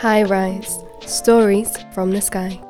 High Rise Stories from the Sky.